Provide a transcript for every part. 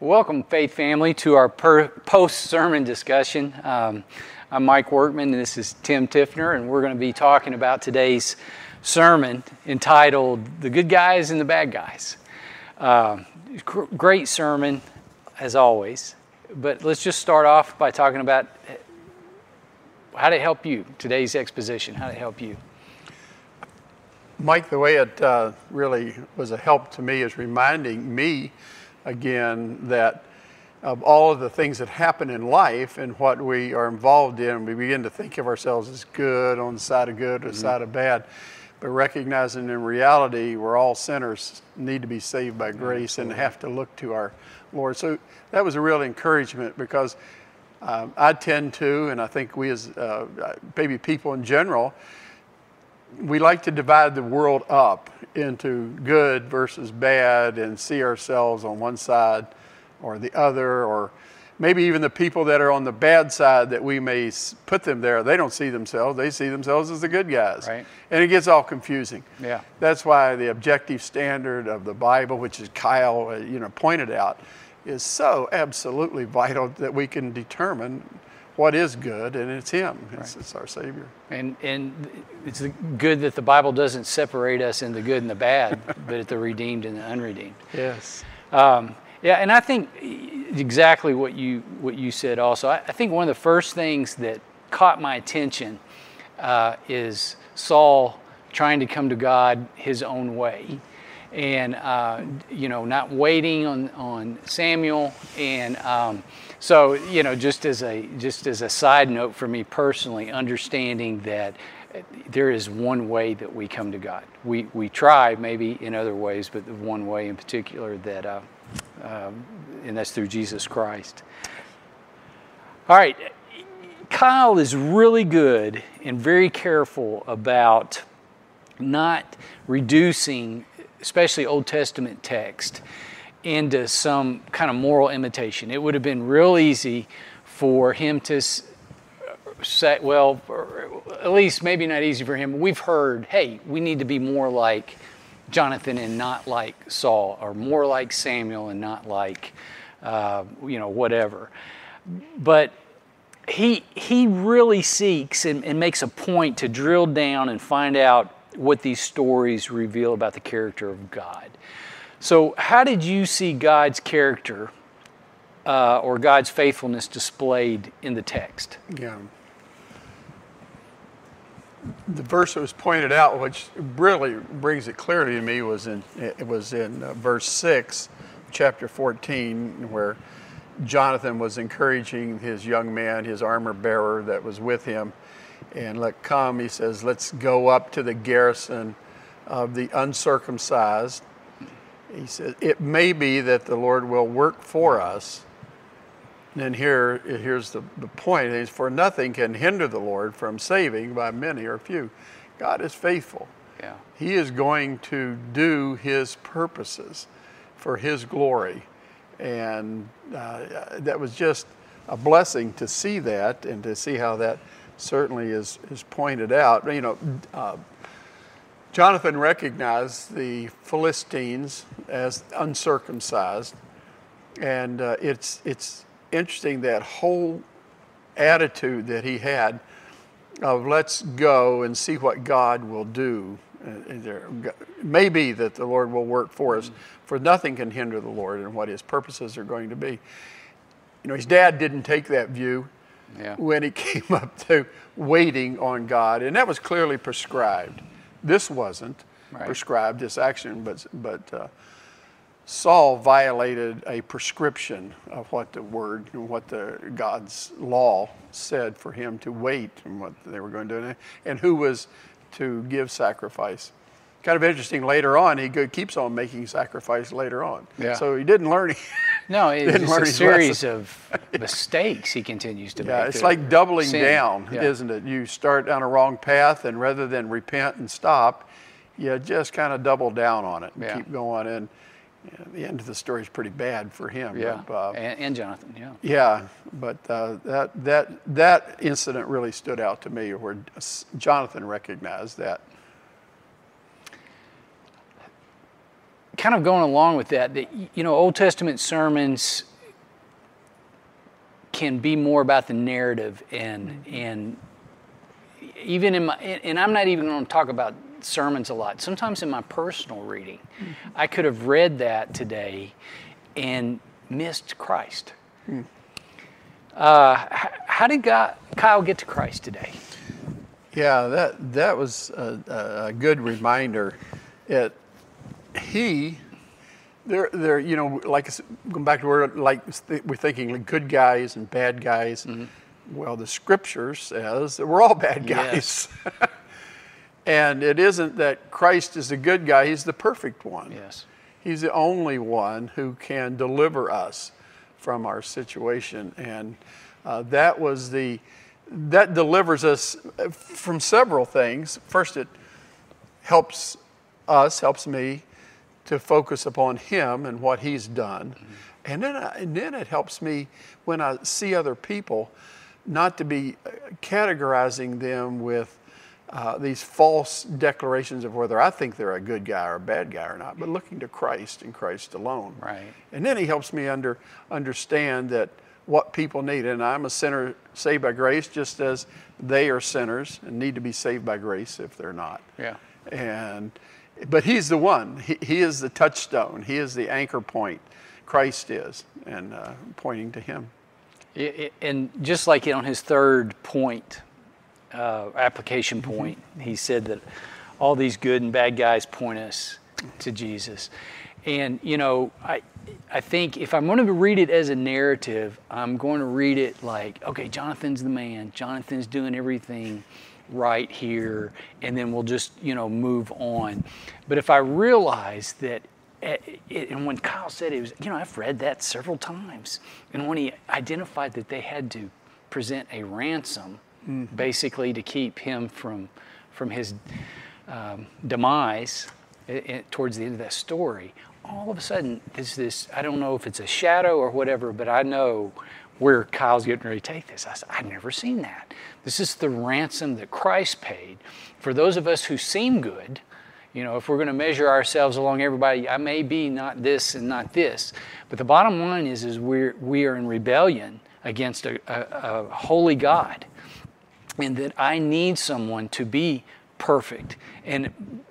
Welcome, Faith Family, to our post sermon discussion. Um, I'm Mike Workman, and this is Tim Tiffner, and we're going to be talking about today's sermon entitled The Good Guys and the Bad Guys. Uh, great sermon, as always, but let's just start off by talking about how to help you, today's exposition, how to help you. Mike, the way it uh, really was a help to me is reminding me again that of all of the things that happen in life and what we are involved in, we begin to think of ourselves as good on the side of good or mm-hmm. side of bad. But recognizing in reality we're all sinners, need to be saved by grace, and have to look to our Lord. So that was a real encouragement because um, I tend to, and I think we as uh, maybe people in general, we like to divide the world up into good versus bad and see ourselves on one side or the other, or maybe even the people that are on the bad side that we may put them there, they don't see themselves. They see themselves as the good guys. Right. And it gets all confusing. Yeah. That's why the objective standard of the Bible, which is Kyle, uh, you know, pointed out, is so absolutely vital that we can determine what is good, and it's Him. It's, right. it's, our Savior. And and it's good that the Bible doesn't separate us in the good and the bad, but at the redeemed and the unredeemed. Yes. Um, yeah, and I think exactly what you what you said. Also, I, I think one of the first things that caught my attention uh, is Saul trying to come to God his own way and uh, you know not waiting on on Samuel. And um, so you know just as a just as a side note for me personally understanding that there is one way that we come to God. We we try maybe in other ways but the one way in particular that uh, uh, and that's through Jesus Christ. All right. Kyle is really good and very careful about not reducing especially Old Testament text, into some kind of moral imitation. It would have been real easy for him to say, well, at least maybe not easy for him. We've heard, hey, we need to be more like Jonathan and not like Saul, or more like Samuel and not like, uh, you know, whatever. But he, he really seeks and, and makes a point to drill down and find out what these stories reveal about the character of God. So, how did you see God's character uh, or God's faithfulness displayed in the text? Yeah. The verse that was pointed out, which really brings it clearly to me, was in it was in uh, verse six, chapter fourteen, where Jonathan was encouraging his young man, his armor bearer that was with him, and let come, he says, let's go up to the garrison of the uncircumcised. He says, it may be that the Lord will work for us. And here, here's the, the point is for nothing can hinder the Lord from saving by many or few. God is faithful. Yeah. He is going to do his purposes for his glory. And uh, that was just a blessing to see that and to see how that certainly is, is pointed out. You know, uh, Jonathan recognized the Philistines as uncircumcised, and uh, it's, it's interesting that whole attitude that he had of let's go and see what God will do. Uh, maybe that the Lord will work for us, for nothing can hinder the Lord and what his purposes are going to be. You know, his dad didn't take that view yeah. when it came up to waiting on God, and that was clearly prescribed. This wasn't right. prescribed, this action, but, but uh, Saul violated a prescription of what the word, what the God's law said for him to wait and what they were going to do, and who was to give sacrifice kind of interesting later on he keeps on making sacrifice later on yeah. so he didn't learn no it's a series of mistakes he continues to yeah, make it's like doubling sin. down yeah. isn't it you start down a wrong path and rather than repent and stop you just kind of double down on it and yeah. keep going and the end of the story is pretty bad for him. Yeah, but, uh, and, and, Jonathan. Yeah. Yeah, but uh, that that that incident really stood out to me, where Jonathan recognized that kind of going along with that, that you know, Old Testament sermons can be more about the narrative and mm-hmm. and even in my and I'm not even going to talk about sermons a lot. Sometimes in my personal reading, mm-hmm. I could have read that today and missed Christ. Hmm. Uh, how did God, Kyle get to Christ today? Yeah, that that was a, a- a good reminder. It he they're, they're, you know like going back to where like we're thinking like good guys and bad guys. Well, the scripture says that we're all bad guys. Yes. and it isn't that Christ is the good guy, he's the perfect one. Yes. He's the only one who can deliver us from our situation. And uh, that was the, that delivers us from several things. First, it helps us, helps me to focus upon Him and what He's done. And, then I, and then it helps me when I see other people not to be uh, categorizing them with uh, these false declarations of whether I think they're a good guy or a bad guy or not, but looking to Christ and Christ alone. Right. And then he helps me under understand that what people need, and I'm a sinner saved by grace, just as they are sinners and need to be saved by grace if they're not. Yeah. And but he's the one. He, he is the touchstone. He is the anchor point. Christ is, and uh, pointing to him. And just like on his third point, uh, application point, he said that all these good and bad guys point us to Jesus. And, you know, I, I think if I'm going to read it as a narrative, I'm going to read it like, okay, Jonathan's the man. Jonathan's doing everything right here, and then we'll just, you know, move on. But if I realize that it, it- and when Kyle said it was, you know, I've read that several times. And when he identified that they had to present a ransom, mm-hmm. basically to keep him from from his um, demise i- i- towards the end of that story, all of a sudden there's this. I don't know if it's a shadow or whatever, but I know where Kyle's getting ready to take this. I said, I've never seen that. This is the ransom that Christ paid for those of us who seem good. You know, if we're going to measure ourselves along everybody, I may be not this and not this, but the bottom line is, is we're we are in rebellion against a, a, a holy God, and that I need someone to be perfect. And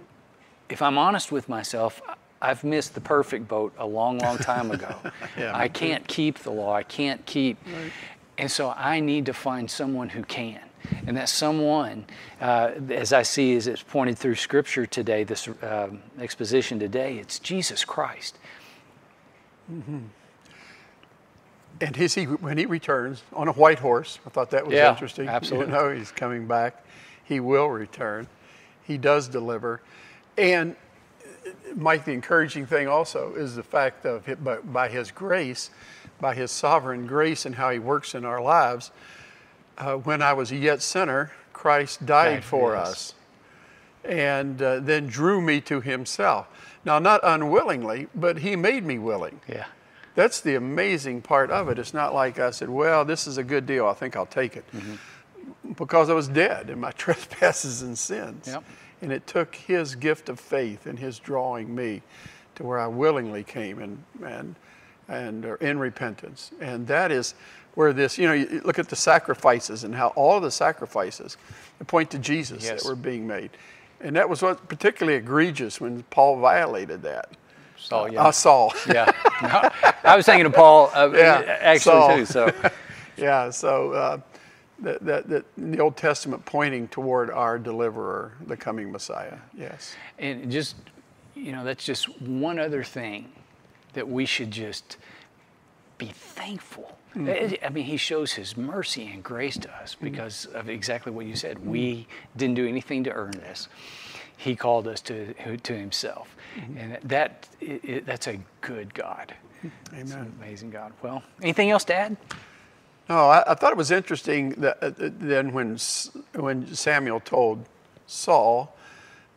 if I'm honest with myself, I've missed the perfect boat a long, long time ago. Yeah, I can't keep the law. I can't keep, and so I need to find someone who can. And that someone, uh, as I see as it's pointed through Scripture today, this um exposition today, it's Jesus Christ. And his, he, when he returns on a white horse, I thought that was Yeah, interesting. absolutely. You know, he's coming back. He will return. He does deliver. And uh, Mike, the encouraging thing also is the fact of by, by his grace, by his sovereign grace and how he works in our lives, uh, when I was a yet sinner, Christ died Died, for yes. us and uh, then drew me to himself. Now, not unwillingly, but he made me willing. Yeah. That's the amazing part of it. It's not like I said, well, this is a good deal. I think I'll take it. Because I was dead in my trespasses and sins. Yep. And it took his gift of faith and his drawing me to where I willingly came and, and, and in repentance. And that is where this, you know, you look at the sacrifices and how all of the sacrifices point to Jesus Yes. that were being made. And that was what particularly egregious when Paul violated that. Saul, Uh, yeah. Saul. yeah. No, I was thinking of Paul uh, Yeah, actually Saul. too. So Yeah, so uh, that, that, that in the Old Testament pointing toward our deliverer, the coming Messiah. Yes. And just, you know, that's just one other thing that we should just be thankful. I I mean, he shows his mercy and grace to us mm-hmm. because of exactly what you said. We didn't do anything to earn this. He called us to, to himself. Mm-hmm. And that, i i that's a good God. Amen. amazing God. Well, anything else to add? No, I, I thought it was interesting that uh, uh, then when when Samuel told Saul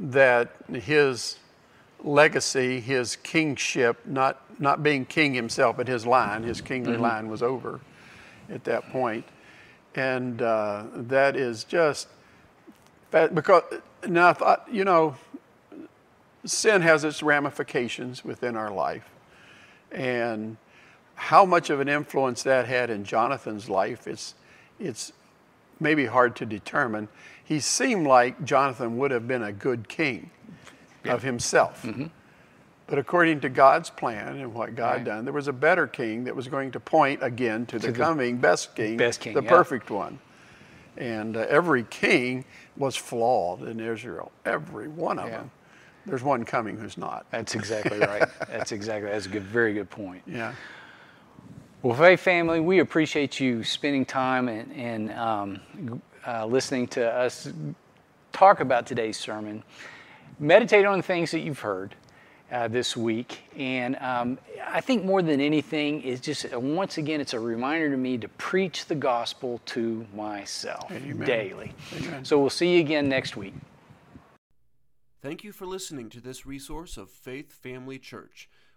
that his legacy, his kingship, not not being king himself, but his line, his kingly line was over at that point, and uh, that is just because now I thought you know sin has its ramifications within our life. And how much of an influence that had in Jonathan's life, it's, it's maybe hard to determine. He seemed like Jonathan would have been a good king yeah. of himself. Mm-hmm. But according to God's plan and what God right. done, there was a better king that was going to point again to, to the, the, coming best king, best king the yeah. perfect one. And uh, every king was flawed in Israel, every one of yeah. them. There's one coming who's not. That's exactly right. that's exactly. That's a good, very good point. Yeah. Well, Faith family, we appreciate you spending time and, and um, uh, listening to us talk about today's sermon. Meditate on the things that you've heard uh, this week. And um, I think more than anything, is just uh, once again, it's a reminder to me to preach the gospel to myself Amen. daily. Amen. So we'll see you again next week. Thank you for listening to this resource of Faith Family Church.